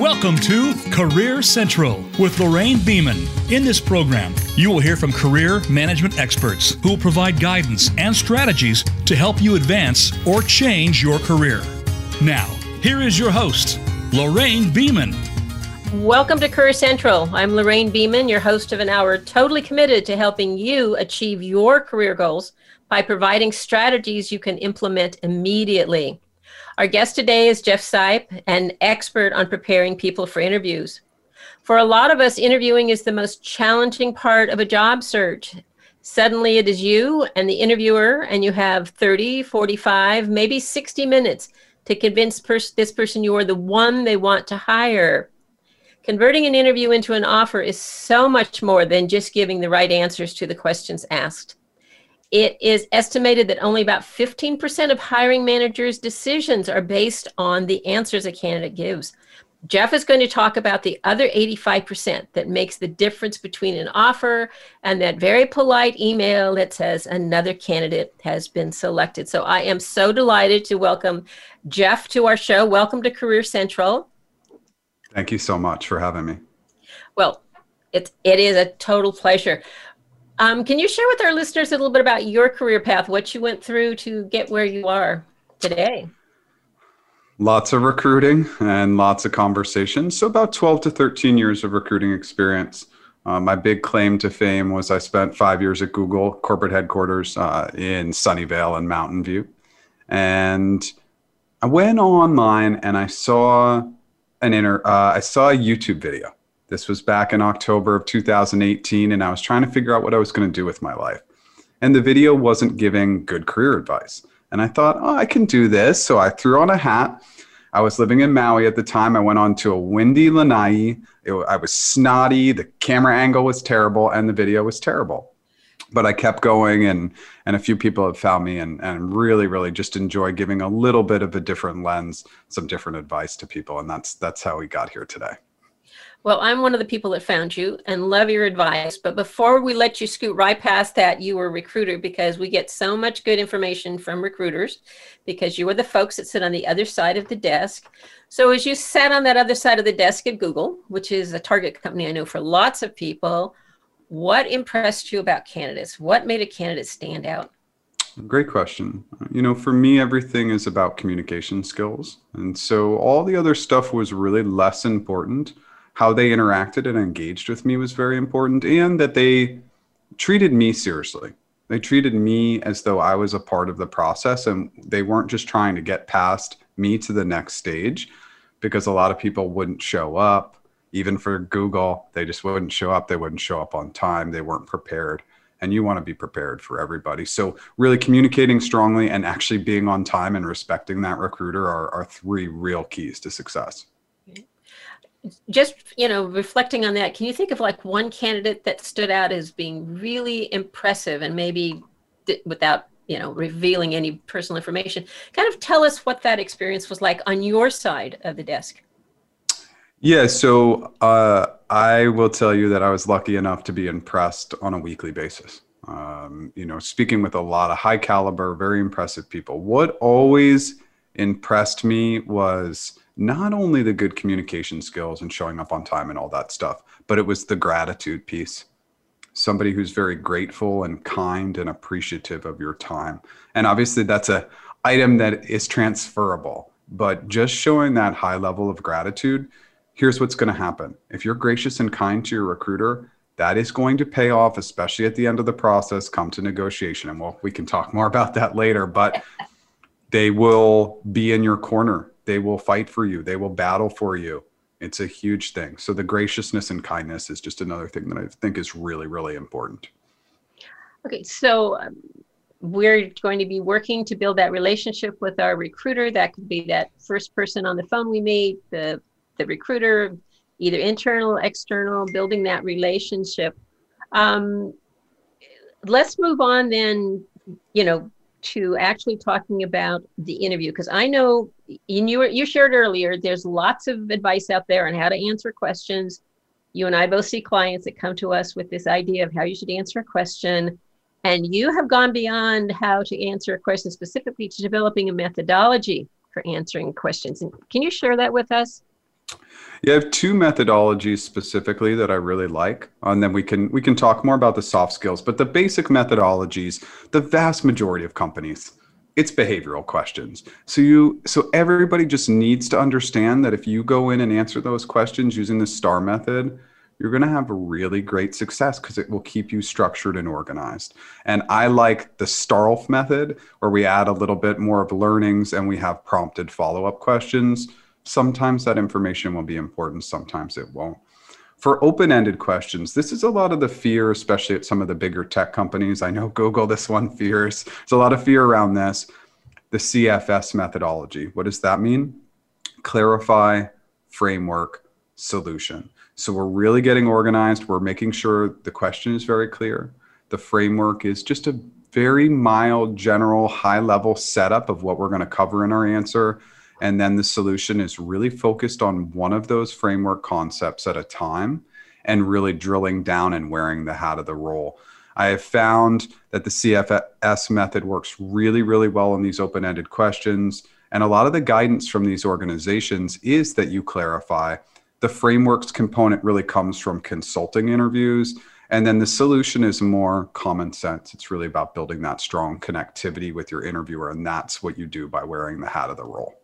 Welcome to Career Central with Lorraine Beeman. In this program, you will hear from career management experts who will provide guidance and strategies to help you advance or change your career. Now, here is your host, Lorraine Beeman. Welcome to Career Central. I'm Lorraine Beeman, your host of an hour totally committed to helping you achieve your career goals by providing strategies you can implement immediately. Our guest today is Jeff Sipe, an expert on preparing people for interviews. For a lot of us, interviewing is the most challenging part of a job search. Suddenly it is you and the interviewer, and you have 30, 45, maybe 60 minutes to convince pers- this person you are the one they want to hire. Converting an interview into an offer is so much more than just giving the right answers to the questions asked. It is estimated that only about 15% of hiring managers' decisions are based on the answers a candidate gives. Jeff is going to talk about the other 85% that makes the difference between an offer and that very polite email that says another candidate has been selected. So I am so delighted to welcome Jeff to our show. Welcome to Career Central. Thank you so much for having me. Well, it, it is a total pleasure. Um, can you share with our listeners a little bit about your career path, what you went through to get where you are today? Lots of recruiting and lots of conversations. So, about 12 to 13 years of recruiting experience. Uh, my big claim to fame was I spent five years at Google corporate headquarters uh, in Sunnyvale and Mountain View. And I went online and I saw an inter, uh, I saw a YouTube video this was back in October of 2018, and I was trying to figure out what I was going to do with my life. And the video wasn't giving good career advice. And I thought, oh, I can do this. So I threw on a hat. I was living in Maui at the time. I went on to a windy lanai. It, I was snotty. The camera angle was terrible, and the video was terrible. But I kept going, and and a few people have found me, and and really, really just enjoy giving a little bit of a different lens, some different advice to people, and that's that's how we got here today. Well, I'm one of the people that found you and love your advice. But before we let you scoot right past that, you were a recruiter because we get so much good information from recruiters because you are the folks that sit on the other side of the desk. So, as you sat on that other side of the desk at Google, which is a target company I know for lots of people, what impressed you about candidates? What made a candidate stand out? Great question. You know, for me, everything is about communication skills. And so all the other stuff was really less important how they interacted and engaged with me was very important and that they treated me seriously. They treated me as though i was a part of the process and they weren't just trying to get past me to the next stage because a lot of people wouldn't show up. Even for google they just wouldn't show up. They wouldn't show up on time. They weren't prepared. And you want to be prepared for everybody. So really communicating strongly and actually being on time and respecting that recruiter are, are three real keys to success just you know reflecting on that can you think of like one candidate that stood out as being really impressive and maybe without you know revealing any personal information? Kind of tell us what that experience was like on your side of the desk. Yeah so uh, i will tell you that i was lucky enough to be impressed on a weekly basis. Um, you know speaking with a lot of high caliber very impressive people. What always impressed me was not only the good communication skills and showing up on time and all that stuff, but it was the gratitude piece. Somebody who's very grateful and kind and appreciative of your time. And obviously that's a item that is transferable, but just showing that high level of gratitude, here's what's going to happen. If you're gracious and kind to your recruiter, that is going to pay off, especially at the end of the process, come to negotiation. And well, we can talk more about that later, but they will be in your corner they will fight for you. They will battle for you. It's a huge thing. So the graciousness and kindness is just another thing that i think is really really important. Okay so um, we're going to be working to build that relationship with our recruiter. That could be that first person on the phone we meet the the recruiter either internal external building that relationship. Um, let's move on then you know to actually talking about the interview because I know and you you shared earlier there's lots of advice out there on how to answer questions. You and I both see clients that come to us with this idea of how you should answer a question and you have gone beyond how to answer a question specifically to developing a methodology for answering questions. And can you share that with us? Yeah, I have two methodologies specifically that I really like, and then we can we can talk more about the soft skills. But the basic methodologies, the vast majority of companies, it's behavioral questions. So you so everybody just needs to understand that if you go in and answer those questions using the STAR method, you're going to have really great success because it will keep you structured and organized. And I like the STARLF method where we add a little bit more of learnings and we have prompted follow-up questions sometimes that information will be important, sometimes it won't. For open ended questions, this is a lot of the fear, especially at some of the bigger tech companies. I know Google, this one fears. There's a lot of fear around this. The CFS methodology. What does that mean? Clarify, framework, solution. So we're really getting organized. We're making sure the question is very clear. The framework is just a very mild, general, high level setup of what we're going to cover in our answer and then the solution is really focused on one of those framework concepts at a time and really drilling down and wearing the hat of the role. I have found that the CFS method works really, really well in these open ended questions. And a lot of the guidance from these organizations is that you clarify. The frameworks component really comes from consulting interviews. And then the solution is more common sense. It's really about building that strong connectivity with your interviewer. And that's what you do by wearing the hat of the role.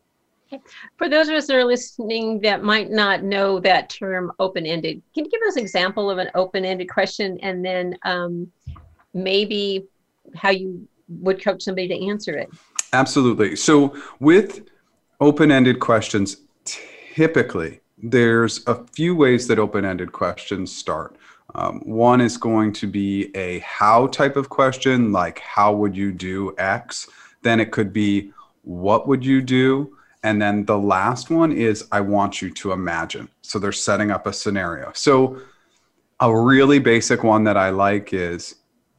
For those of us that are listening that might not know that term open-ended, can you give us an example of an open-ended question and then um, maybe how you would coach somebody to answer it? Absolutely. So with open-ended questions, typically there's a few ways that open-ended questions start. Um, one is going to be a how type of question, like how would you do X? Then it could be what would you do? And then the last one is I want you to imagine. So they're setting up a scenario. So a really basic one that I like is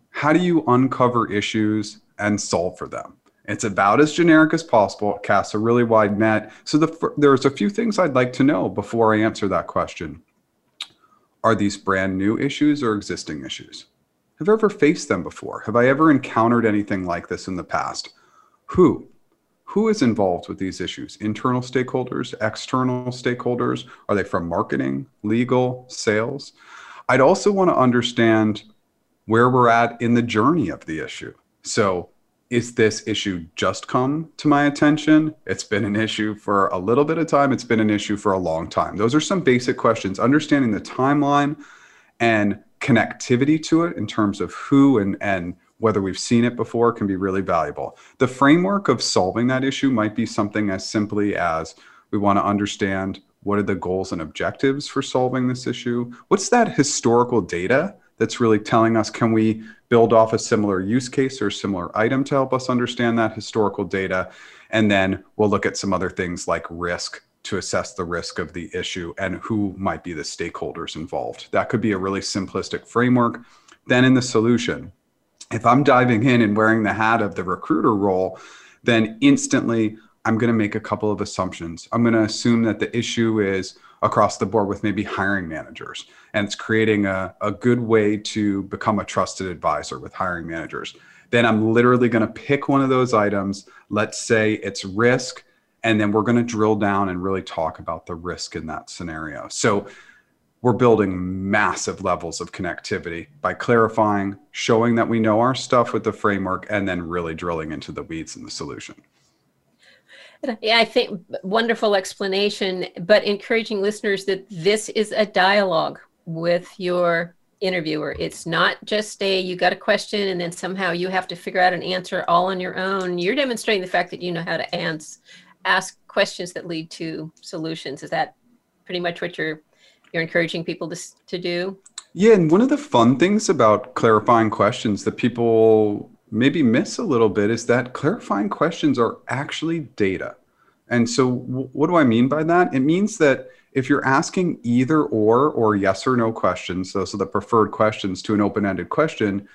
how do you uncover issues and solve for them? It's about as generic as possible. It casts a really wide net. So the, there's a few things I'd like to know before I answer that question. Are these brand new issues or existing issues? Have I ever faced them before? Have I ever encountered anything like this in the past? Who? Who is involved with these issues? Internal stakeholders, external stakeholders? Are they from marketing, legal, sales? I'd also want to understand where we're at in the journey of the issue. So, is this issue just come to my attention? It's been an issue for a little bit of time, it's been an issue for a long time. Those are some basic questions. Understanding the timeline and connectivity to it in terms of who and, and whether we've seen it before can be really valuable. The framework of solving that issue might be something as simply as we want to understand what are the goals and objectives for solving this issue? What's that historical data that's really telling us can we build off a similar use case or similar item to help us understand that historical data? And then we'll look at some other things like risk to assess the risk of the issue and who might be the stakeholders involved. That could be a really simplistic framework. Then in the solution, if I'm diving in and wearing the hat of the recruiter role, then instantly I'm going to make a couple of assumptions. I'm going to assume that the issue is across the board with maybe hiring managers, and it's creating a, a good way to become a trusted advisor with hiring managers. Then I'm literally going to pick one of those items. Let's say it's risk, and then we're going to drill down and really talk about the risk in that scenario. So we're building massive levels of connectivity by clarifying, showing that we know our stuff with the framework, and then really drilling into the weeds and the solution. Yeah, I think wonderful explanation, but encouraging listeners that this is a dialogue with your interviewer. It's not just a you got a question and then somehow you have to figure out an answer all on your own. You're demonstrating the fact that you know how to ans- ask questions that lead to solutions. Is that pretty much what you're you're encouraging people to, to do? Yeah, and one of the fun things about clarifying questions that people maybe miss a little bit is that clarifying questions are actually data. And so, w- what do I mean by that? It means that if you're asking either or or yes or no questions, those are the preferred questions to an open ended question,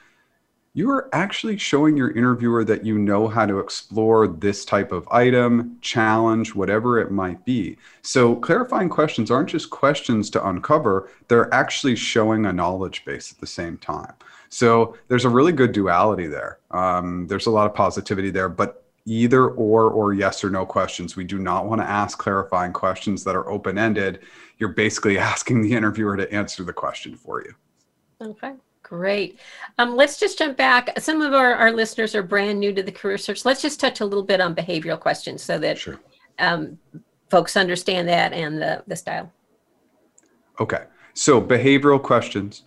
you are actually showing your interviewer that you know how to explore this type of item, challenge, whatever it might be. So, clarifying questions aren't just questions to uncover, they're actually showing a knowledge base at the same time. So, there's a really good duality there. Um, there's a lot of positivity there, but either or or yes or no questions. We do not want to ask clarifying questions that are open ended. You're basically asking the interviewer to answer the question for you. Okay. Great. Um, let's just jump back. Some of our, our listeners are brand new to the career search. Let's just touch a little bit on behavioral questions so that sure. um, folks understand that and the, the style. Okay. So, behavioral questions.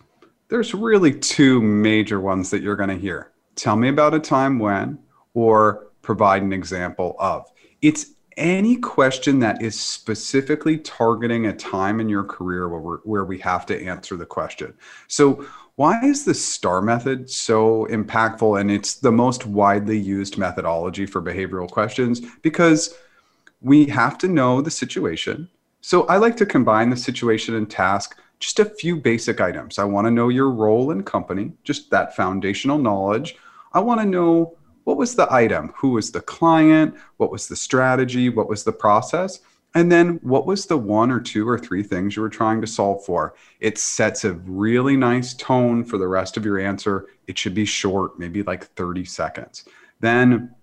There's really two major ones that you're going to hear. Tell me about a time when, or provide an example of. It's any question that is specifically targeting a time in your career where, where we have to answer the question. So, why is the STAR method so impactful and it's the most widely used methodology for behavioral questions? Because we have to know the situation. So, I like to combine the situation and task just a few basic items. I want to know your role in company, just that foundational knowledge. I want to know what was the item? Who was the client? What was the strategy? What was the process? And then what was the one or two or three things you were trying to solve for? It sets a really nice tone for the rest of your answer. It should be short, maybe like 30 seconds. Then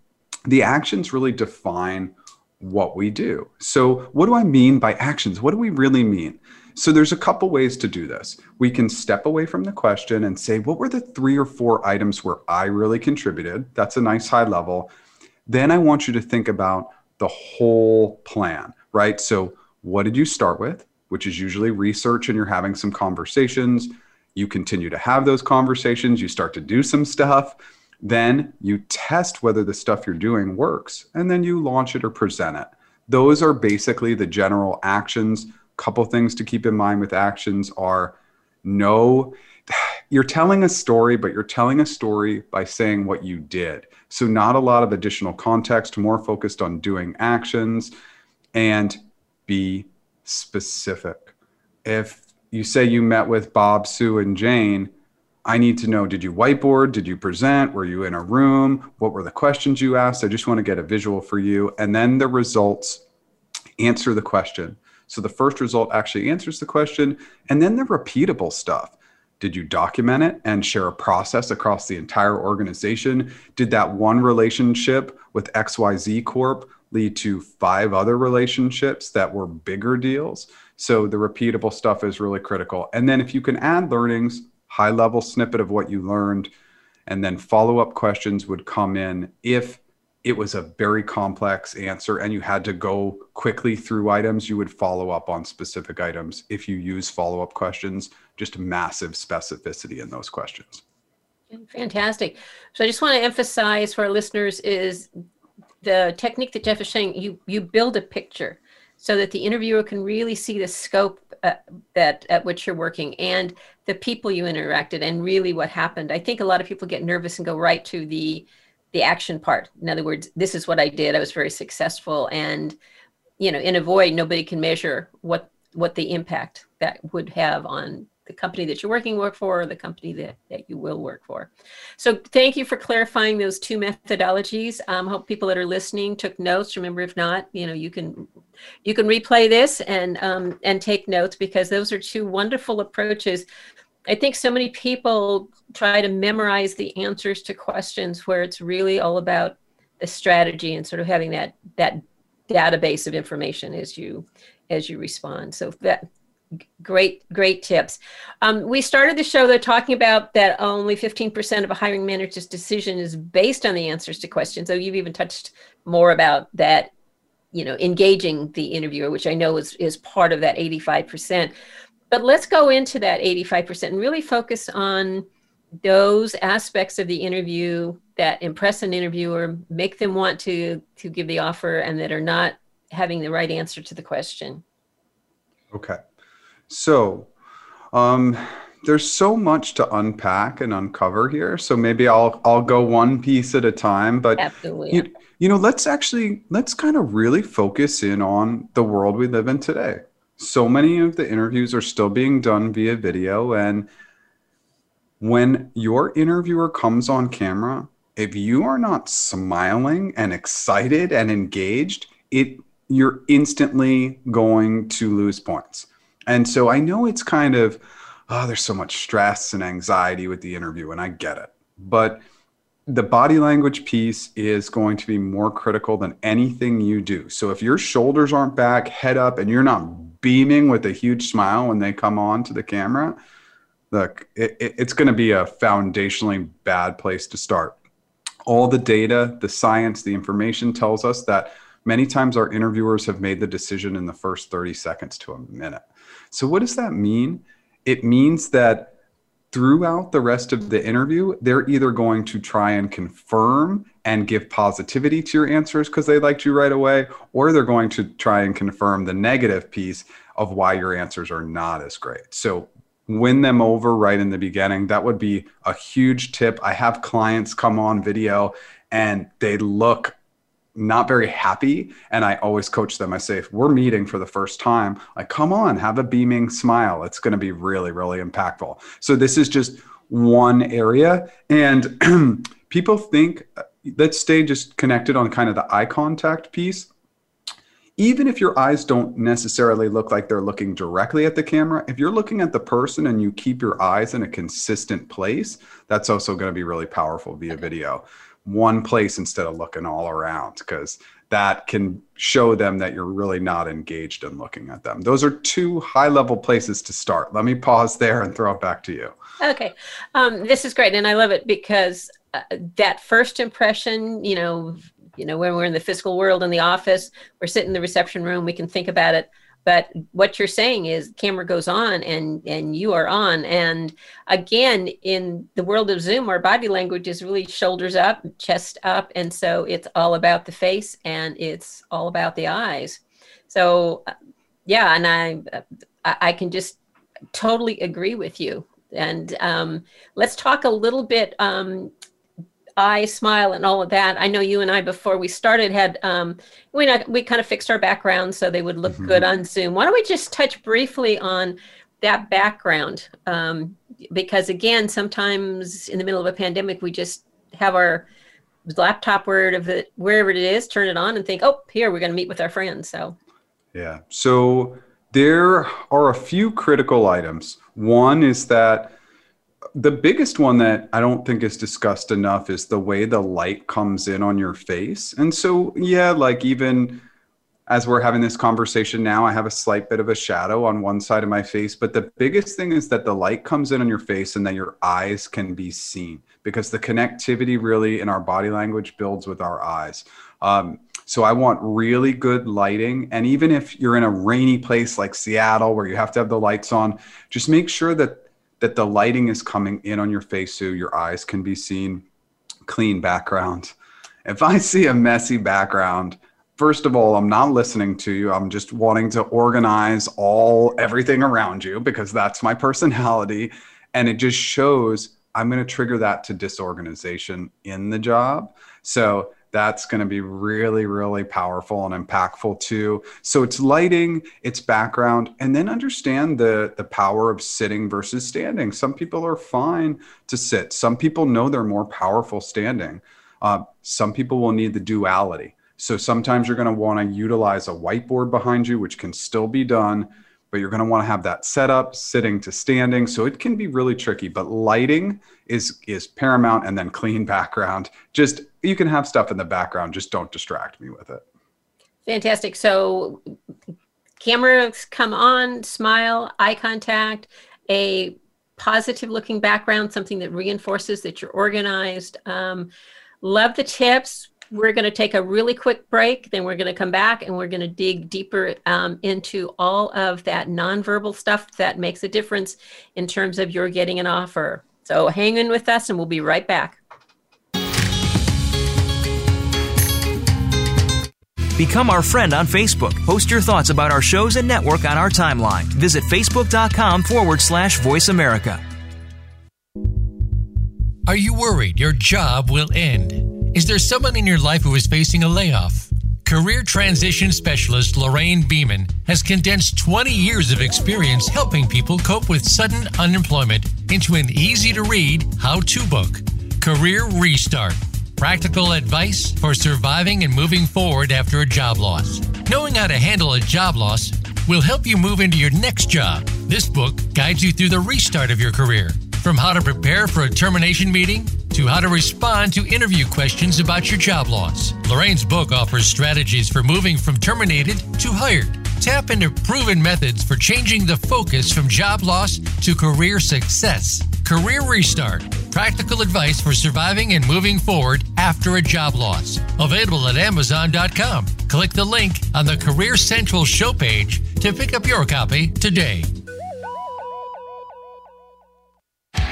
the actions really define what we do. So, what do I mean by actions? What do we really mean? So there's a couple ways to do this. We can step away from the question and say, what were the three or four items where I really contributed? That's a nice high level. Then I want you to think about the whole plan, right? So what did you start with? Which is usually research and you're having some conversations. You continue to have those conversations, you start to do some stuff. Then you test whether the stuff you're doing works, and then you launch it or present it. Those are basically the general actions couple things to keep in mind with actions are no you're telling a story but you're telling a story by saying what you did so not a lot of additional context more focused on doing actions and be specific. If you say you met with bob sue and jane i need to know did you whiteboard? Did you present? Were you in a room? What were the questions you asked? I just want to get a visual for you and then the results answer the question. So the first result actually answers the question, and then the repeatable stuff. Did you document it and share a process across the entire organization? Did that one relationship with XYZ Corp lead to five other relationships that were bigger deals? So the repeatable stuff is really critical. And then if you can add learnings, high level snippet of what you learned, and then follow up questions would come in if it was a very complex answer and you had to go quickly through items, you would follow up on specific items. If you use follow up questions, just massive specificity in those questions. Fantastic. So I just want to emphasize for our listeners is the technique that Jeff is saying, you, you build a picture so that the interviewer can really see the scope uh, that at which you're working and the people you interacted and really what happened. I think a lot of people get nervous and go right to the the action part. In other words, this is what I did. I was very successful, and you know, in a void, nobody can measure what what the impact that would have on the company that you're working work for or the company that, that you will work for. So thank you for clarifying those two methodologies. Um, hope people that are listening took notes. Remember, if not, you know, you can you can replay this and um, and take notes because those are two wonderful approaches I think so many people try to memorize the answers to questions where it's really all about the strategy and sort of having that that database of information as you as you respond. So that great great tips. Um, we started the show though talking about that only 15% of a hiring manager's decision is based on the answers to questions. So you've even touched more about that, you know, engaging the interviewer, which I know is is part of that 85%. But let's go into that 85% and really focus on those aspects of the interview that impress an interviewer, make them want to to give the offer and that are not having the right answer to the question. Okay. So, um there's so much to unpack and uncover here. So maybe I'll I'll go one piece at a time, but Absolutely. You, you know, let's actually let's kind of really focus in on the world we live in today so many of the interviews are still being done via video and when your interviewer comes on camera if you are not smiling and excited and engaged it you're instantly going to lose points and so i know it's kind of oh there's so much stress and anxiety with the interview and i get it but the body language piece is going to be more critical than anything you do. So if your shoulders aren't back, head up, and you're not beaming with a huge smile when they come on to the camera, look, it, it, it's going to be a foundationally bad place to start. All the data, the science, the information tells us that many times our interviewers have made the decision in the first 30 seconds to a minute. So, what does that mean? It means that throughout the rest of the interview, they're either going to try and confirm and give positivity to your answers because they liked you right away, or they're going to try and confirm the negative piece of why your answers are not as great. So win them over right in the beginning. That would be a huge tip. I have clients come on video and they look not very happy and i always coach them. I say if we're meeting for the first time like come on have a beaming smile. It's going to be really really impactful. So this is just one area and people think uh, let's stay just connected on kind of the eye contact piece. Even if your eyes don't necessarily look like they're looking directly at the camera, if you're looking at the person and you keep your eyes in a consistent place, that's also going to be really powerful via video one place instead of looking all around because that can show them that you're really not engaged in looking at them. Those are two high level places to start. Let me pause there and throw it back to you. Okay. Um, this is great. And I love it because uh, that first impression, you know, you know, when we're in the physical world in the office, we're sitting in the reception room, we can think about it but what you're saying is camera goes on and and you are on. And again in the world of zoom our body language is really shoulders up chest up. And so it's all about the face and it's all about the eyes. So yeah and i i can just totally agree with you. And um, let's talk a little bit um, eye smile and all of that. I know you and I before we started had um, we not, we kind of fixed our background so they would look mm-hmm. good on Zoom. Why don't we just touch briefly on that background? Um, because again, sometimes in the middle of a pandemic, we just have our laptop word of it wherever it is, turn it on and think, oh, here we're going to meet with our friends. So yeah, so there are a few critical items. One is that the biggest one that I don't think is discussed enough is the way the light comes in on your face. And so, yeah, like even as we're having this conversation now, I have a slight bit of a shadow on one side of my face. But the biggest thing is that the light comes in on your face and that your eyes can be seen because the connectivity really in our body language builds with our eyes. Um, so I want really good lighting. And even if you're in a rainy place like Seattle where you have to have the lights on, just make sure that that the lighting is coming in on your face so your eyes can be seen. Clean background. If I see a messy background, first of all, I'm not listening to you. I'm just wanting to organize all everything around you because that's my personality. And it just shows I'm going to trigger that to disorganization in the job. So that's going to be really really powerful and impactful too. So it's lighting it's background and then understand the the power of sitting versus standing. Some people are fine to sit. Some people know they're more powerful standing. Uh, some people will need the duality. So sometimes you're going to want to utilize a whiteboard behind you which can still be done but you're going to want to have that set up sitting to standing. So it can be really tricky but lighting is is paramount and then clean background. Just you can have stuff in the background just don't distract me with it. Fantastic. So cameras come on smile eye contact a positive looking background something that reinforces that you're organized. Um, love the tips we're going to take a really quick break. Then we're going to come back and we're going to dig deeper um, into all of that nonverbal stuff that makes a difference in terms of your getting an offer. So hang in with us and we'll be right back. Become our friend on Facebook. Post your thoughts about our shows and network on our timeline. Visit facebook.com forward slash voice America. Are you worried your job will end? Is there someone in your life who is facing a layoff? Career transition specialist Lorraine Beeman has condensed 20 years of experience helping people cope with sudden unemployment into an easy to read how to book. Career Restart. Practical advice for surviving and moving forward after a job loss. Knowing how to handle a job loss will help you move into your next job. This book guides you through the restart of your career. From how to prepare for a termination meeting to how to respond to interview questions about your job loss. Lorraine's book offers strategies for moving from terminated to hired. Tap into proven methods for changing the focus from job loss to career success. Career Restart practical advice for surviving and moving forward after a job loss. Available at Amazon.com. Click the link on the Career Central show page to pick up your copy today.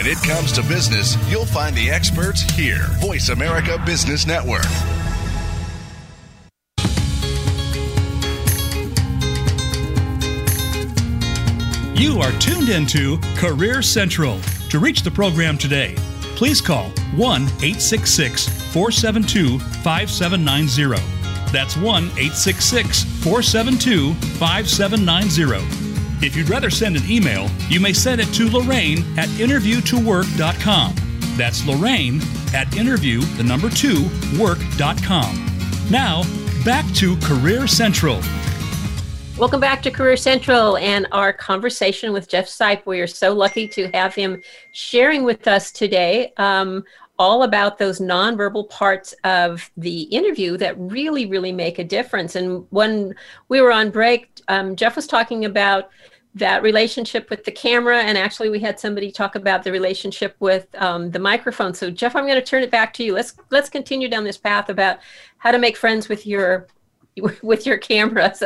When it comes to business, you'll find the experts here. Voice America Business Network. You are tuned into Career Central. To reach the program today, please call 1 866 472 5790. That's 1 866 472 5790 if you'd rather send an email, you may send it to Lorraine at interviewtowork.com. That's Lorraine at interview, the number two, work.com. Now, back to Career Central. Welcome back to Career Central and our conversation with Jeff Sipe. We are so lucky to have him sharing with us today um, all about those nonverbal parts of the interview that really, really make a difference. And when we were on break, um, Jeff was talking about that relationship with the camera. And actually we had somebody talk about the relationship with um, the microphone. So jeff i'm going to turn it back to you. Let's let's continue down this path about how to make friends with your with your camera.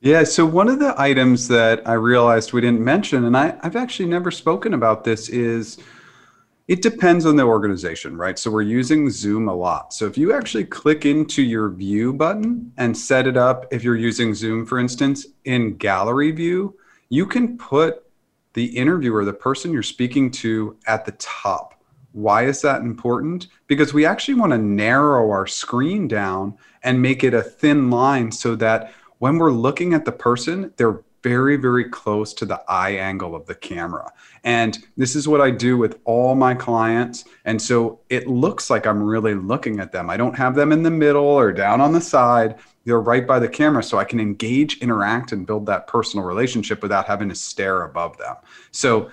Yeah so one of the items that i realized we didn't mention and I, i've actually never spoken about this is it depends on the organization right? So we're using zoom a lot. So if you actually click into your view button and set it up if you're using zoom for instance in gallery view you can put the interviewer, the person you're speaking to, at the top. Why is that important? Because we actually want to narrow our screen down and make it a thin line so that when we're looking at the person, they're very, very close to the eye angle of the camera. And this is what I do with all my clients. And so it looks like I'm really looking at them. I don't have them in the middle or down on the side they're right by the camera so I can engage, interact, and build that personal relationship without having to stare above them. So,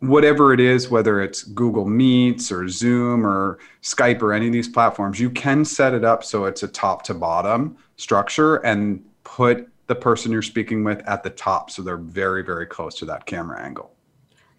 whatever it is, whether it's Google Meets or Zoom or Skype or any of these platforms, you can set it up so it's a top to bottom structure and put the person you're speaking with at the top so they're very, very close to that camera angle.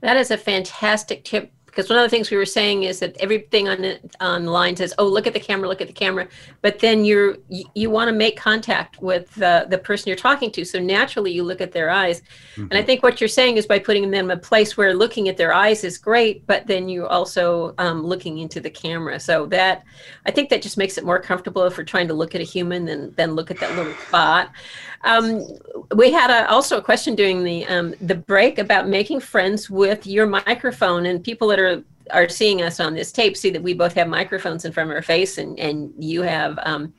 That is a fantastic tip because one of the things we were saying is that everything on on the line says, "Oh, look at the camera, look at the camera," but then you're you, you want to make contact with the the person you're talking to, so naturally you look at their eyes. Mm-hmm. And I mm-hmm. think what you're saying is by putting them in a place where looking at their eyes is great, but then you're also um, looking into the camera. So that I think that just makes it more comfortable if we're trying to look at a human than then look at that little spot. Um, we had a, also a question during the um, the break about making friends with your microphone and people that are are seeing us on this tape see that we both have microphones in front of our face and and you have um,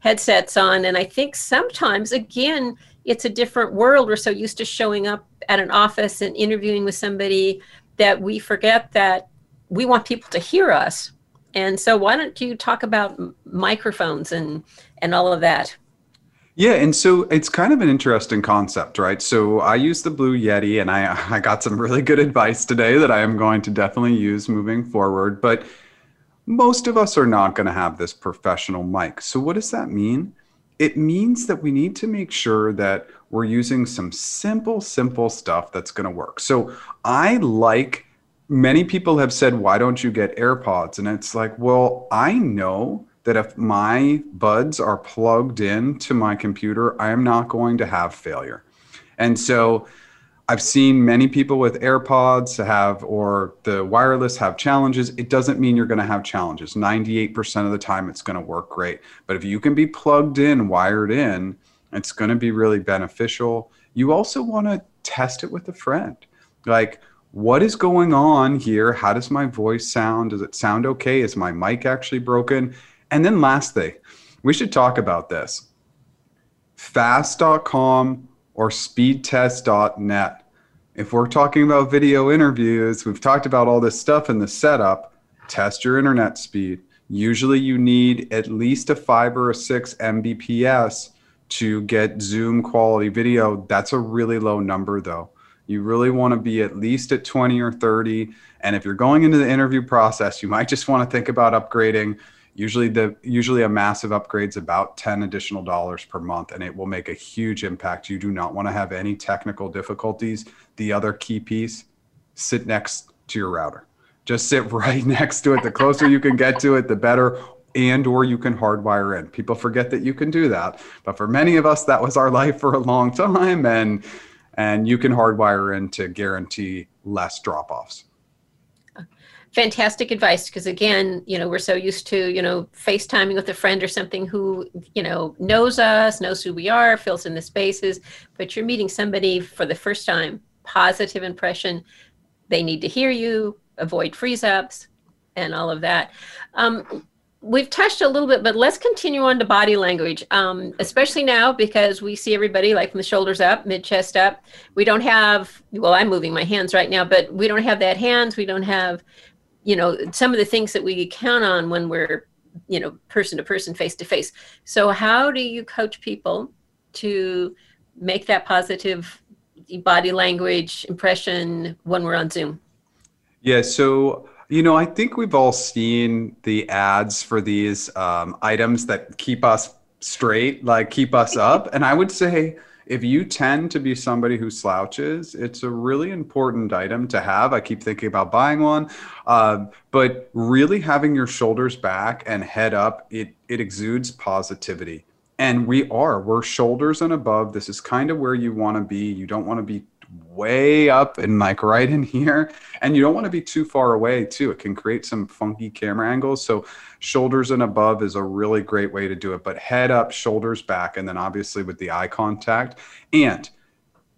headsets on and I think sometimes again it's a different world. We're so used to showing up at an office and interviewing with somebody that we forget that we want people to hear us. And so why don't you talk about microphones and and all of that? Yeah, and so it's kind of an interesting concept, right? So I use the Blue Yeti, and I I got some really good advice today that I am going to definitely use moving forward. But most of us are not going to have this professional mic. So what does that mean? It means that we need to make sure that we're using some simple, simple stuff that's going to work. So I like. Many people have said, "Why don't you get AirPods?" And it's like, well, I know that if my buds are plugged in to my computer, I am not going to have failure. And so I've seen many people with AirPods have or the wireless have challenges. It doesn't mean you're going to have challenges. 98% of the time, it's going to work great. But if you can be plugged in, wired in, it's going to be really beneficial. You also want to test it with a friend. Like, what is going on here? How does my voice sound? Does it sound okay? Is my mic actually broken? And then lastly, we should talk about this. Fast.com or speedtest.net. If we're talking about video interviews, we've talked about all this stuff in the setup. Test your internet speed. Usually, you need at least a five or a six Mbps to get Zoom quality video. That's a really low number, though. You really want to be at least at 20 or 30. And if you're going into the interview process, you might just want to think about upgrading. Usually the usually a massive upgrade's about 10 additional dollars per month and it will make a huge impact. You do not want to have any technical difficulties. The other key piece, sit next to your router. Just sit right next to it. The closer you can get to it, the better and or you can hardwire in. People forget that you can do that, but for many of us that was our life for a long time and and you can hardwire in to guarantee less drop offs fantastic advice because again you know we're so used to you know facetiming with a friend or something who you know knows us knows who we are fills in the spaces but you're meeting somebody for the first time positive impression they need to hear you avoid freeze ups and all of that um, we've touched a little bit, but let's continue on to body language, um, especially now because we see everybody like from the shoulders up, mid chest up. We don't have, well, I'm moving my hands right now, but we don't have that hands. We don't have, you know, some of the things that we count on when we're, you know, person to person, face to face. So, how do you coach people to make that positive body language impression when we're on Zoom? Yeah. So, you know, I think we've all seen the ads for these um, items that keep us straight, like keep us up. And I would say, if you tend to be somebody who slouches, it's a really important item to have. I keep thinking about buying one, uh, but really having your shoulders back and head up, it it exudes positivity. And we are, we're shoulders and above. This is kind of where you want to be. You don't want to be way up and like right in here. And you don't want to be too far away too. It can create some funky camera angles. So shoulders and above is a really great way to do it but head up shoulders back and then obviously with the eye contact. And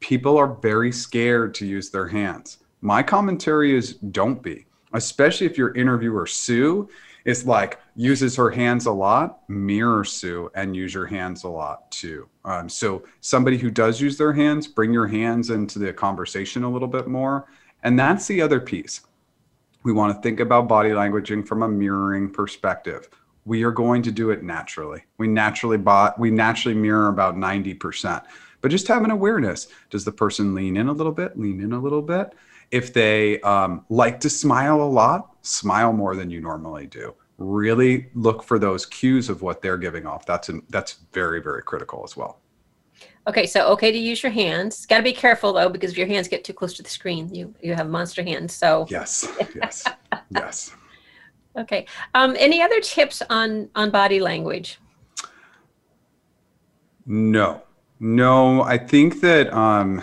people are very scared to use their hands. My commentary is don't be especially if your interviewer sue is like uses her hands a lot, mirror Sue and use your hands a lot too. Um, so somebody who does use their hands, bring your hands into the conversation a little bit more. And that's the other piece. We want to think about body languaging from a mirroring perspective. We are going to do it naturally. We naturally bought, we naturally mirror about 90%. But just have an awareness. Does the person lean in a little bit, lean in a little bit? If they um, like to smile a lot, smile more than you normally do really look for those cues of what they're giving off. That's an, that's very very critical as well. Okay, so okay to use your hands. Got to be careful though, because if your hands get too close to the screen, you you have monster hands. So yes, yes, yes. Okay. Um, any other tips on on body language? No, no. I think that um,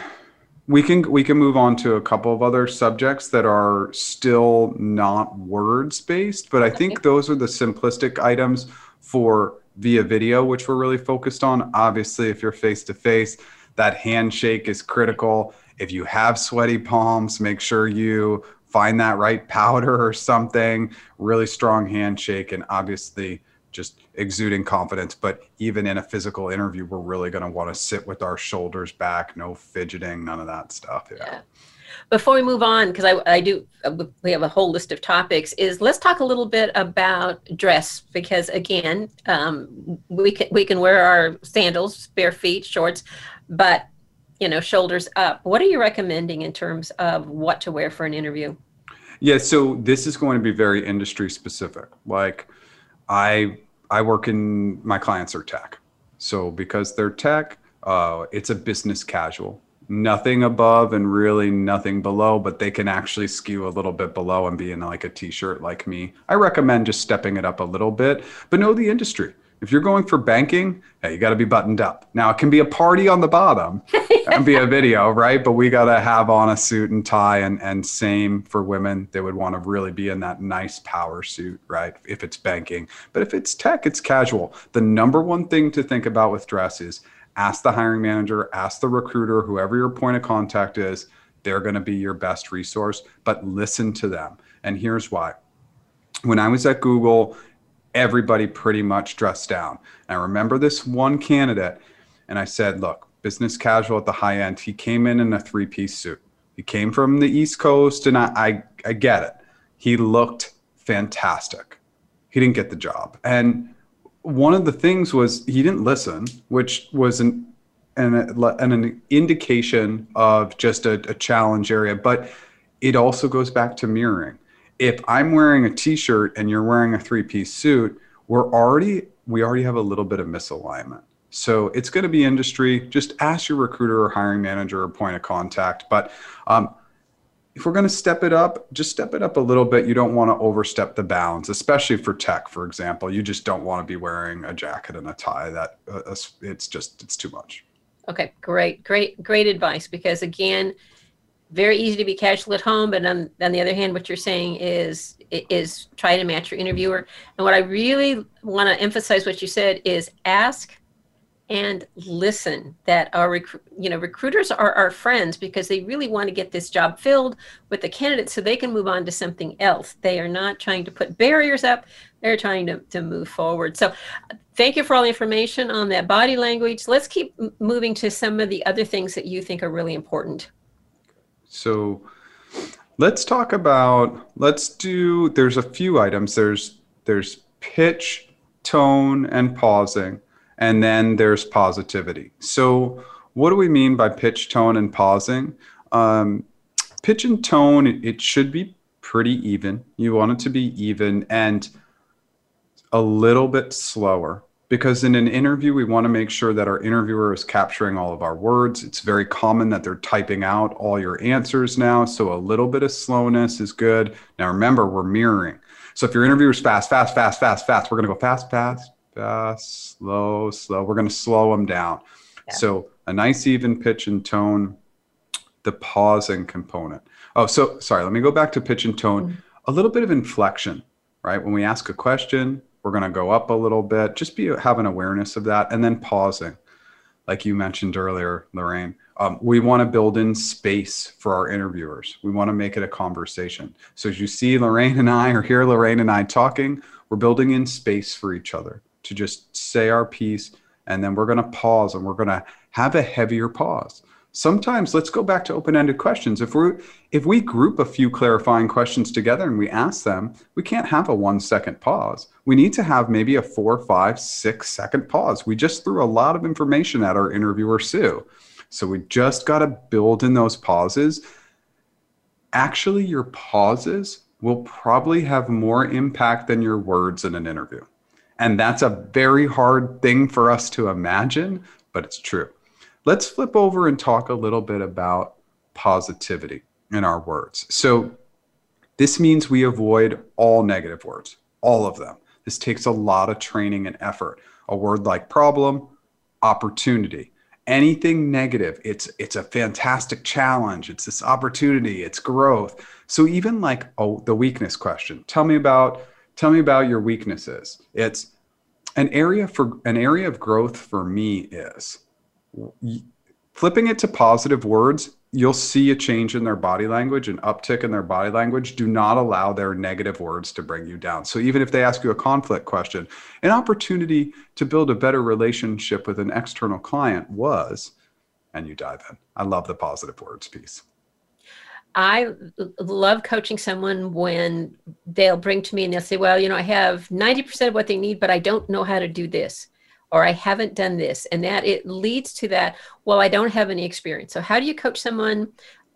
we can we can move on to a couple of other subjects that are still not words based but i think those are the simplistic items for via video which we're really focused on. Obviously if you're face to face that handshake is critical. If you have sweaty palms make sure you find that right powder or something. Really strong handshake and obviously just exuding confidence. But even in a physical interview, we're really going to want to sit with our shoulders back, no fidgeting, none of that stuff. Yeah. yeah. Before we move on, because I, I do, uh, we have a whole list of topics. Is let's talk a little bit about dress because again, um, we can we can wear our sandals, bare feet, shorts, but you know, shoulders up. What are you recommending in terms of what to wear for an interview? Yeah, so this is going to be very industry specific. Like I I work in my clients are tech, so because they're tech, uh, it's a business casual. Nothing above and really nothing below, but they can actually skew a little bit below and be in like a t-shirt like me. I recommend just stepping it up a little bit, but know the industry. If you're going for banking, hey, you got to be buttoned up. Now it can be a party on the bottom and be a video, right? But we got to have on a suit and tie, and and same for women. They would want to really be in that nice power suit, right? If it's banking, but if it's tech, it's casual. The number one thing to think about with dress is ask the hiring manager, ask the recruiter, whoever your point of contact is. They're going to be your best resource, but listen to them. And here's why. When I was at Google, everybody pretty much dressed down. And I remember this one candidate, and I said, Look, business casual at the high end. He came in in a three piece suit. He came from the East Coast, and I, I, I get it. He looked fantastic. He didn't get the job. And one of the things was he didn't listen, which was an an, an indication of just a, a challenge area. But it also goes back to mirroring. If I'm wearing a t-shirt and you're wearing a three-piece suit, we're already we already have a little bit of misalignment. So it's going to be industry. Just ask your recruiter or hiring manager or point of contact. But um, if we're going to step it up, just step it up a little bit. You don't want to overstep the bounds, especially for tech, for example. You just don't want to be wearing a jacket and a tie. That uh, it's just it's too much. Okay, great, great, great advice. Because again, very easy to be casual at home, but on, on the other hand, what you're saying is is try to match your interviewer. And what I really want to emphasize, what you said, is ask and listen that our you know recruiters are our friends because they really want to get this job filled with the candidates so they can move on to something else. They are not trying to put barriers up. They're trying to, to move forward. So thank you for all the information on that body language. Let's keep moving to some of the other things that you think are really important. So let's talk about let's do there's a few items. There's there's pitch tone and pausing and then there's positivity. So, what do we mean by pitch, tone, and pausing? Um, pitch and tone, it should be pretty even. You want it to be even and a little bit slower because in an interview, we want to make sure that our interviewer is capturing all of our words. It's very common that they're typing out all your answers now. So a little bit of slowness is good. Now, remember, we're mirroring. So if your interviewer is fast, fast, fast, fast, fast, we're going to go fast, fast, fast, slow, slow. We're going to slow them down. Yeah. So a nice even pitch and tone, the pausing component. Oh, so sorry, let me go back to pitch and tone. Mm-hmm. A little bit of inflection, right? When we ask a question, we're going to go up a little bit. Just be have an awareness of that, and then pausing, like you mentioned earlier, Lorraine. Um, we want to build in space for our interviewers. We want to make it a conversation. So as you see, Lorraine and I, or hear Lorraine and I talking, we're building in space for each other to just say our piece and then we're going to pause and we're going to have a heavier pause. Sometimes let's go back to open-ended questions. If we if we group a few clarifying questions together and we ask them we can't have a one second pause. We need to have maybe a four five six second pause. We just threw a lot of information at our interviewer sue. So we just got to build in those pauses. Actually your pauses will probably have more impact than your words in an interview and that's a very hard thing for us to imagine, but it's true. Let's flip over and talk a little bit about positivity in our words. So, this means we avoid all negative words, all of them. This takes a lot of training and effort. A word like problem, opportunity, anything negative, it's it's a fantastic challenge, it's this opportunity, it's growth. So even like oh the weakness question. Tell me about tell me about your weaknesses. It's an area for an area of growth for me is flipping it to positive words. You'll see a change in their body language, an uptick in their body language. Do not allow their negative words to bring you down. So, even if they ask you a conflict question, an opportunity to build a better relationship with an external client was, and you dive in. I love the positive words piece. I love coaching someone when they'll bring to me and they'll say, Well, you know, I have 90% of what they need, but I don't know how to do this, or I haven't done this. And that it leads to that, Well, I don't have any experience. So, how do you coach someone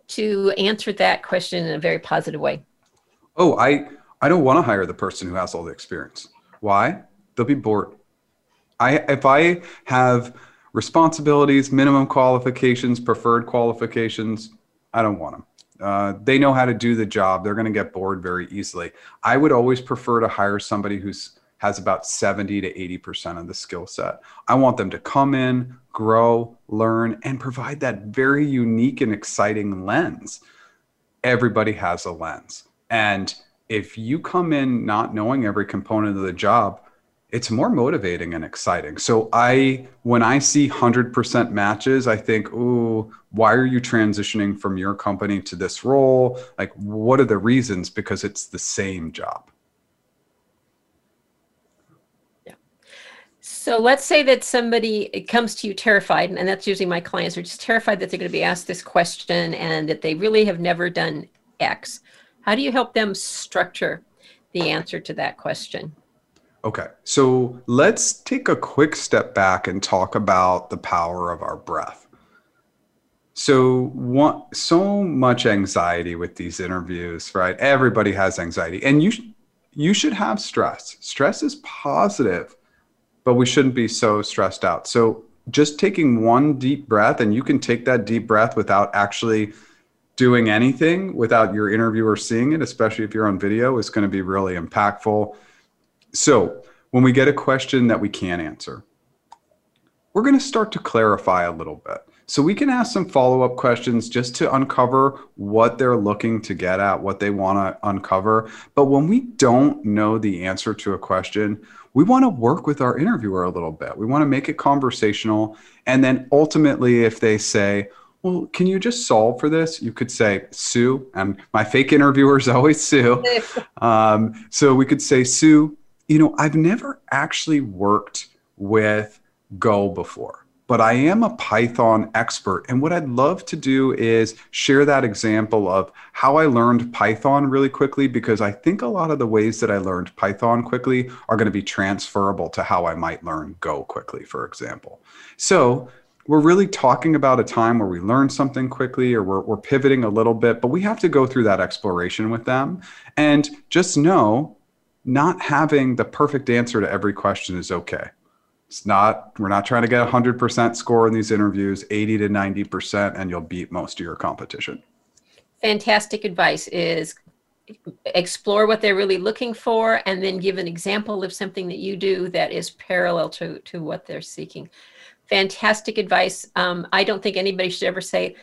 to answer that question in a very positive way? Oh, I, I don't want to hire the person who has all the experience. Why? They'll be bored. I, if I have responsibilities, minimum qualifications, preferred qualifications, I don't want them uh, they know how to do the job. They're going to get bored very easily. I would always prefer to hire somebody who's has about 70 to 80% of the skill set. I want them to come in, grow, learn, and provide that very unique and exciting lens. Everybody has a lens. And if you come in not knowing every component of the job, it's more motivating and exciting. So I when I see 100% matches, I think, "Ooh, why are you transitioning from your company to this role? Like what are the reasons because it's the same job." Yeah. So let's say that somebody comes to you terrified, and that's usually my clients are just terrified that they're going to be asked this question and that they really have never done X. How do you help them structure the answer to that question? Okay, so let's take a quick step back and talk about the power of our breath. So, one, so much anxiety with these interviews, right? Everybody has anxiety, and you you should have stress. Stress is positive, but we shouldn't be so stressed out. So, just taking one deep breath, and you can take that deep breath without actually doing anything, without your interviewer seeing it, especially if you're on video, is going to be really impactful so, when we get a question that we can't answer, we're going to start to clarify a little bit. So, we can ask some follow up questions just to uncover what they're looking to get at, what they want to uncover. But when we don't know the answer to a question, we want to work with our interviewer a little bit. We want to make it conversational. And then ultimately, if they say, well, can you just solve for this? You could say, Sue, and my fake interviewer is always Sue. Um, so we could say, Sue, you know, I've never actually worked with Go before, but I am a Python expert. And what I'd love to do is share that example of how I learned Python really quickly, because I think a lot of the ways that I learned Python quickly are going to be transferable to how I might learn Go quickly, for example. So we're really talking about a time where we learn something quickly or we're, we're pivoting a little bit, but we have to go through that exploration with them. And just know not having the perfect answer to every question is okay. It's not, we're not trying to get a 100% score in these interviews, 80 to 90%, and you'll beat most of your competition. Fantastic advice is explore what they're really looking for and then give an example of something that you do that is parallel to, to what they're seeking. Fantastic advice. Um, I don't think anybody should ever say,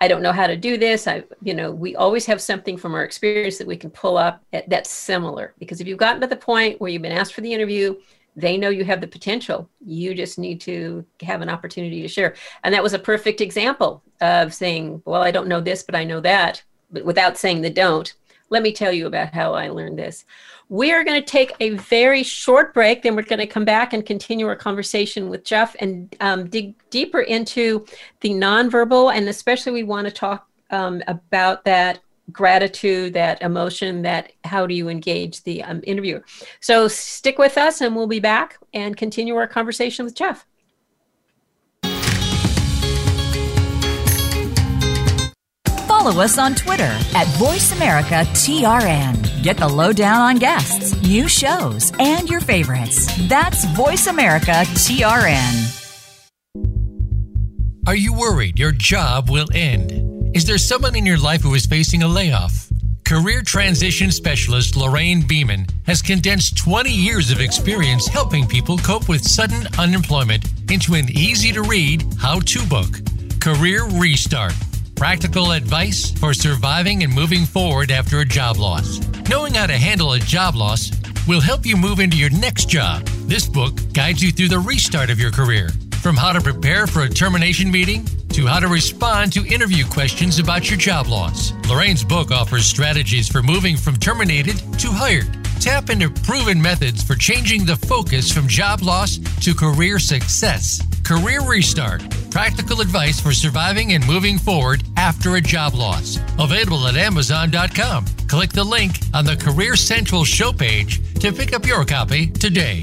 I don't know how to do this. I, you know, we always have something from our experience that we can pull up that's similar. Because if you've gotten to the point where you've been asked for the interview, they know you have the potential. You just need to have an opportunity to share. And that was a perfect example of saying, well, I don't know this, but I know that, but without saying the don't. Let me tell you about how I learned this. We are going to take a very short break. Then we're going to come back and continue our conversation with Jeff and um, dig deeper into the nonverbal. And especially, we want to talk um, about that gratitude, that emotion, that how do you engage the um, interviewer. So stick with us, and we'll be back and continue our conversation with Jeff. Follow us on Twitter at VoiceAmericaTRN. Get the lowdown on guests, new shows, and your favorites. That's VoiceAmericaTRN. Are you worried your job will end? Is there someone in your life who is facing a layoff? Career transition specialist Lorraine Beaman has condensed 20 years of experience helping people cope with sudden unemployment into an easy to read how to book. Career Restart Practical advice for surviving and moving forward after a job loss. Knowing how to handle a job loss will help you move into your next job. This book guides you through the restart of your career. From how to prepare for a termination meeting to how to respond to interview questions about your job loss. Lorraine's book offers strategies for moving from terminated to hired. Tap into proven methods for changing the focus from job loss to career success. Career Restart Practical advice for surviving and moving forward after a job loss. Available at Amazon.com. Click the link on the Career Central show page to pick up your copy today.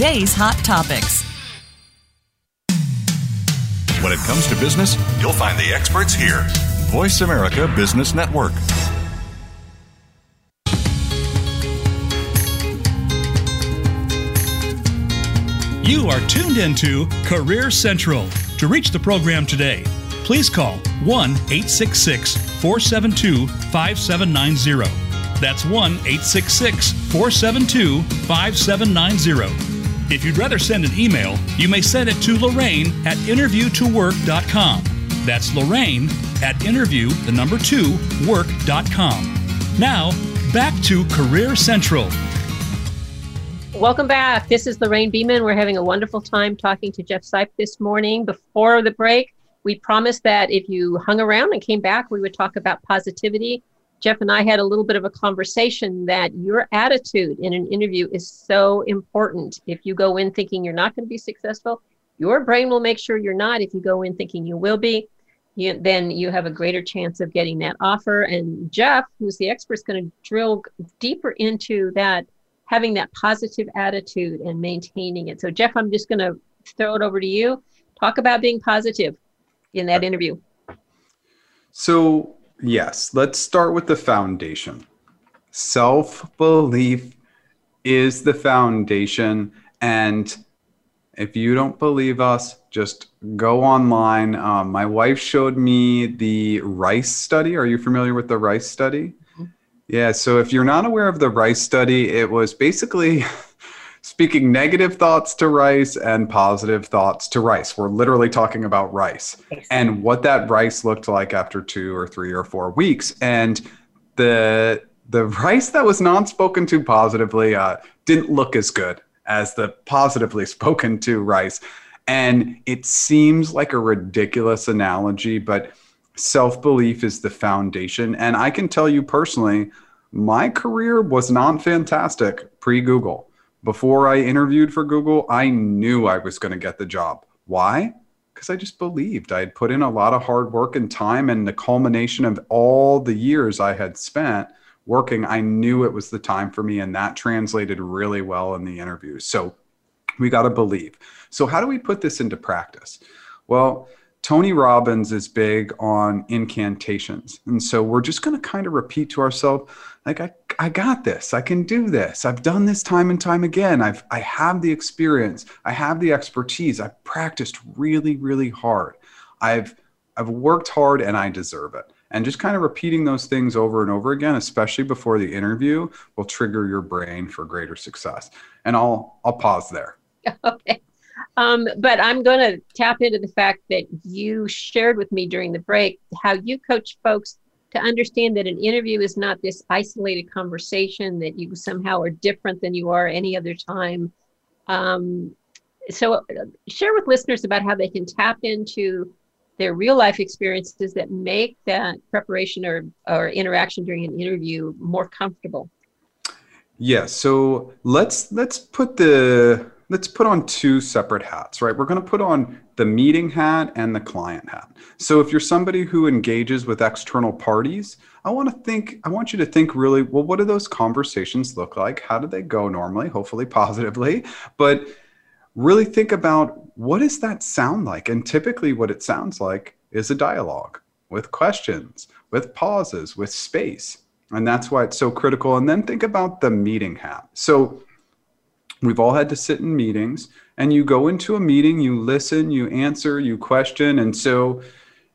today's hot topics. When it comes to business, you'll find the experts here. Voice America Business Network. You are tuned into Career Central. To reach the program today, please call 1 866 472 5790. That's 1 866 472 5790. If you'd rather send an email, you may send it to Lorraine at interviewtowork.com. That's Lorraine at interview, the number two, work.com. Now, back to Career Central. Welcome back. This is Lorraine Beaman. We're having a wonderful time talking to Jeff Sipe this morning. Before the break, we promised that if you hung around and came back, we would talk about positivity. Jeff and I had a little bit of a conversation that your attitude in an interview is so important. If you go in thinking you're not going to be successful, your brain will make sure you're not. If you go in thinking you will be, you, then you have a greater chance of getting that offer. And Jeff, who's the expert, is going to drill deeper into that, having that positive attitude and maintaining it. So, Jeff, I'm just going to throw it over to you. Talk about being positive in that uh, interview. So, yes, let's start with the foundation. Self belief is the foundation. And if you don't believe us, just go online. Um, my wife showed me the RICE study. Are you familiar with the RICE study? Yeah, so if you're not aware of the RICE study, it was basically speaking negative thoughts to rice and positive thoughts to rice. We're literally talking about rice and what that rice looked like after two or three or four weeks. And the the rice that was not spoken to positively uh, didn't look as good as the positively spoken to rice. And it seems like a ridiculous analogy, but self belief is the foundation. And I can tell you personally, my career was not fantastic pre Google. Before I interviewed for Google, I knew I was going to get the job. Why? Because I just believed. I had put in a lot of hard work and time, and the culmination of all the years I had spent working, I knew it was the time for me, and that translated really well in the interviews. So we got to believe. So, how do we put this into practice? Well, Tony Robbins is big on incantations. And so we're just going to kind of repeat to ourselves, like, I, I got this. I can do this. I've done this time and time again. I've, I have the experience. I have the expertise. I've practiced really, really hard. I've, I've worked hard and I deserve it. And just kind of repeating those things over and over again, especially before the interview, will trigger your brain for greater success. And I'll, I'll pause there. Okay. Um, but I'm going to tap into the fact that you shared with me during the break how you coach folks to understand that an interview is not this isolated conversation that you somehow are different than you are any other time. Um, so, uh, share with listeners about how they can tap into their real life experiences that make that preparation or, or interaction during an interview more comfortable. Yeah, so let's let's put the let's put on two separate hats, right? We're going to put on the meeting hat and the client hat. So if you're somebody who engages with external parties, I want to think, I want you to think really, well, what do those conversations look like? How do they go normally? Hopefully positively, but really think about what does that sound like? And typically what it sounds like is a dialogue with questions, with pauses, with space. And that's why it's so critical. And then think about the meeting hat. So We've all had to sit in meetings, and you go into a meeting, you listen, you answer, you question. And so,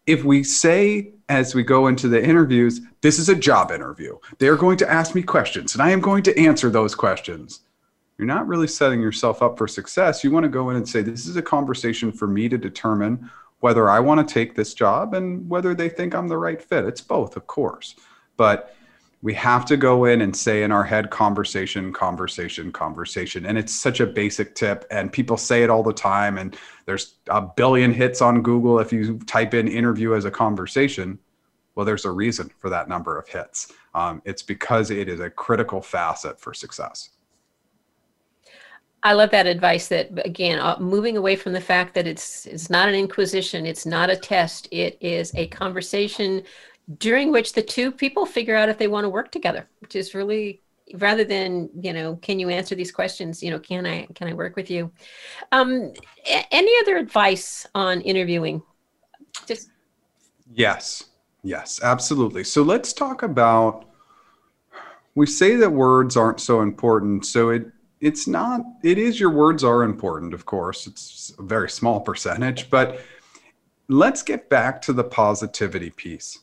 if we say as we go into the interviews, this is a job interview, they're going to ask me questions, and I am going to answer those questions. You're not really setting yourself up for success. You want to go in and say, This is a conversation for me to determine whether I want to take this job and whether they think I'm the right fit. It's both, of course. But we have to go in and say in our head conversation conversation conversation. And it's such a basic tip and people say it all the time and there's a billion hits on google if you type in interview as a conversation. Well there's a reason for that number of hits. Um, it's because it is a critical facet for success. I love that advice. That again, uh, moving away from the fact that it's it's not an inquisition, it's not a test, it is a conversation during which the two people figure out if they want to work together, which is really rather than you know can you answer these questions you know can i can i work with you? Um any other advice on interviewing? Just yes yes absolutely. So let's talk about we say that words aren't so important so it it's not it is your words are important of course it's a very small percentage but let's get back to the positivity piece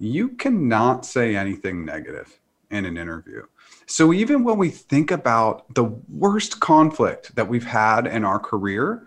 you cannot say anything negative in an interview. So even when we think about the worst conflict that we've had in our career,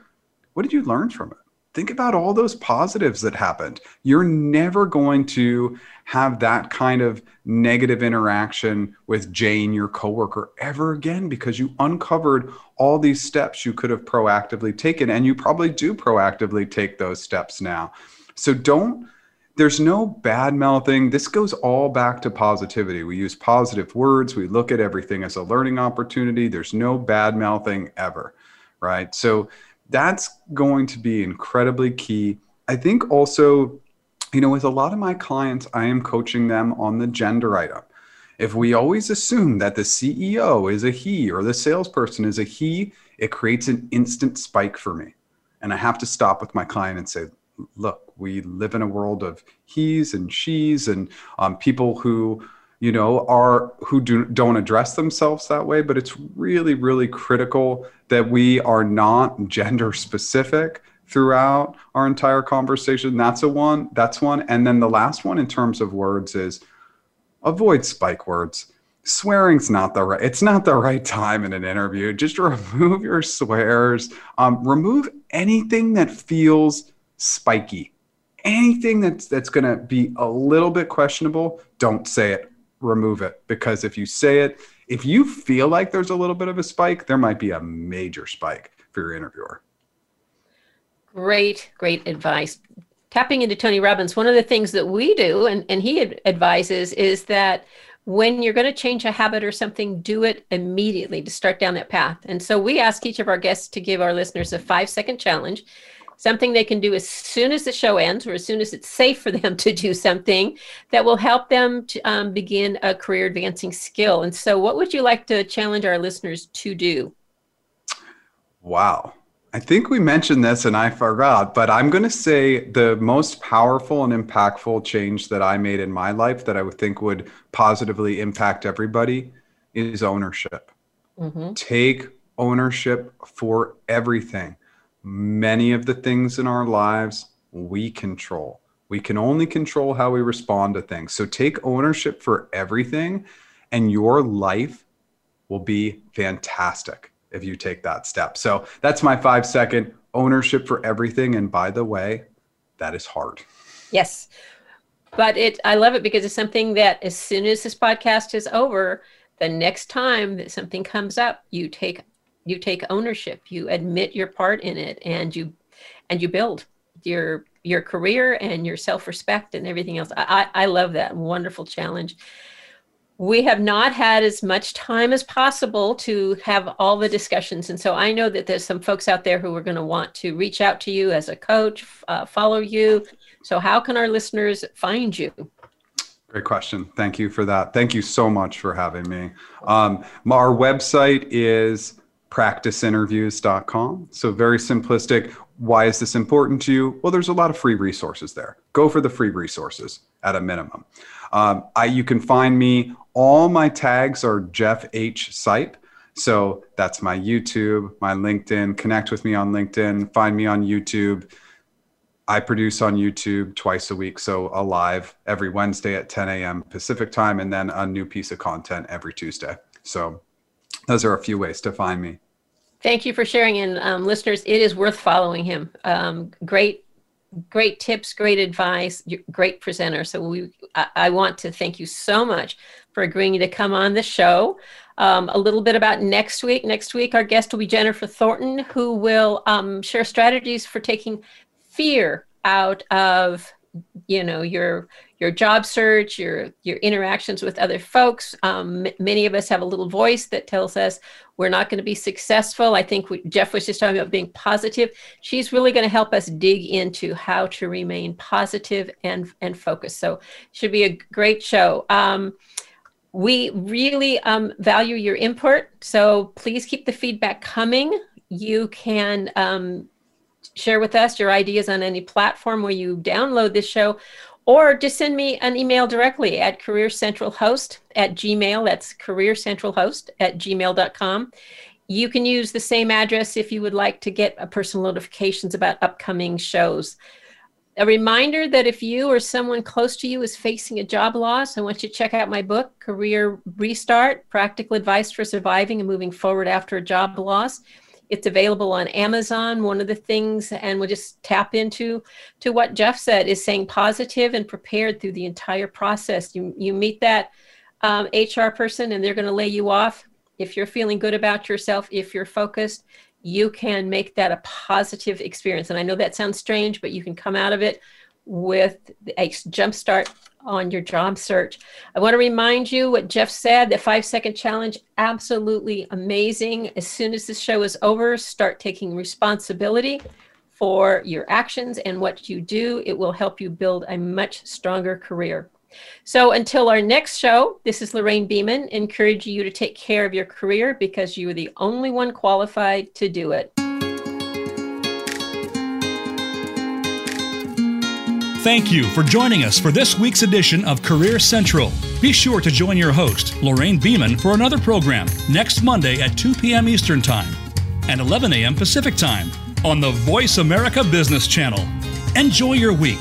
what did you learn from it? Think about all those positives that happened. You're never going to have that kind of negative interaction with Jane, your coworker, ever again because you uncovered all these steps you could have proactively taken. And you probably do proactively take those steps now. So don't there's no bad mouthing. This goes all back to positivity. We use positive words. We look at everything as a learning opportunity. There's no bad mouthing ever, right? So that's going to be incredibly key. I think also, you know, with a lot of my clients, I am coaching them on the gender item. If we always assume that the CEO is a he or the salesperson is a he, it creates an instant spike for me. And I have to stop with my client and say, look, we live in a world of he's and she's and um, people who you know are who do, don't address themselves that way but it's really really critical that we are not gender specific throughout our entire conversation. That's a one that's one. And then the last one in terms of words is avoid spike words. Swearing's not the right it's not the right time in an interview. Just remove your swears. Um, remove anything that feels spiky anything that's that's going to be a little bit questionable, don't say it. Remove it because if you say it, if you feel like there's a little bit of a spike, there might be a major spike for your interviewer. Great, great advice. Tapping into Tony Robbins, one of the things that we do, and, and he advises, is that when you're going to change a habit or something, do it immediately to start down that path. And so we ask each of our guests to give our listeners a five second challenge something they can do as soon as the show ends or as soon as it's safe for them to do something that will help them to um, begin a career advancing skill. And so, what would you like to challenge our listeners to do? Wow. I think we mentioned this and I forgot, but I'm going to say the most powerful and impactful change that I made in my life that I would think would positively impact everybody is ownership. Mm-hmm. Take ownership for everything many of the things in our lives we control. We can only control how we respond to things. So take ownership for everything, and your life will be fantastic if you take that step. So that's my five second ownership for everything. And by the way, that is hard. Yes. But it I love it because it's something that as soon as this podcast is over, the next time that something comes up, you take you take ownership you admit your part in it and you and you build your your career and your self-respect and everything else i i love that wonderful challenge we have not had as much time as possible to have all the discussions and so i know that there's some folks out there who are going to want to reach out to you as a coach uh, follow you so how can our listeners find you Great question. Thank you for that. Thank you so much for having me. Um, our website is practiceinterviews.com. So, very simplistic. Why is this important to you? Well, there's a lot of free resources there. Go for the free resources at a minimum. Um, I, you can find me, all my tags are Jeff H. Sipe. So, that's my YouTube, my LinkedIn. Connect with me on LinkedIn, find me on YouTube. I produce on YouTube twice a week, so a live every Wednesday at 10 a.m. Pacific time, and then a new piece of content every Tuesday. So, those are a few ways to find me. Thank you for sharing. And um, listeners, it is worth following him. Um, great great tips, great advice, great presenter. So we, I, I want to thank you so much for agreeing to come on the show. Um, a little bit about next week. Next week, our guest will be Jennifer Thornton, who will um, share strategies for taking fear out of you know your your job search your your interactions with other folks. Um, m- many of us have a little voice that tells us we're not going to be successful. I think we, jeff was just talking about being positive. She's really going to help us dig into how to remain positive and and focused. So should be a great show. Um, we really um, value your input. So please keep the feedback coming. You can um, share with us your ideas on any platform where you download this show, or just send me an email directly at careercentralhost at gmail. That's careercentralhost at gmail.com. You can use the same address if you would like to get personal notifications about upcoming shows. A reminder that if you or someone close to you is facing a job loss, I want you to check out my book, Career Restart Practical Advice for Surviving and Moving Forward After a Job Loss. It's available on Amazon. One of the things, and we'll just tap into to what Jeff said, is saying positive and prepared through the entire process. You you meet that um, HR person, and they're going to lay you off. If you're feeling good about yourself, if you're focused, you can make that a positive experience. And I know that sounds strange, but you can come out of it with a jumpstart on your job search. I want to remind you what Jeff said the five second challenge, absolutely amazing. As soon as this show is over, start taking responsibility for your actions and what you do. It will help you build a much stronger career. So until our next show, this is Lorraine Beaman, encouraging you to take care of your career because you are the only one qualified to do it. Thank you for joining us for this week's edition of Career Central. Be sure to join your host, Lorraine Beaman, for another program next Monday at 2 p.m. Eastern Time and 11 a.m. Pacific Time on the Voice America Business Channel. Enjoy your week.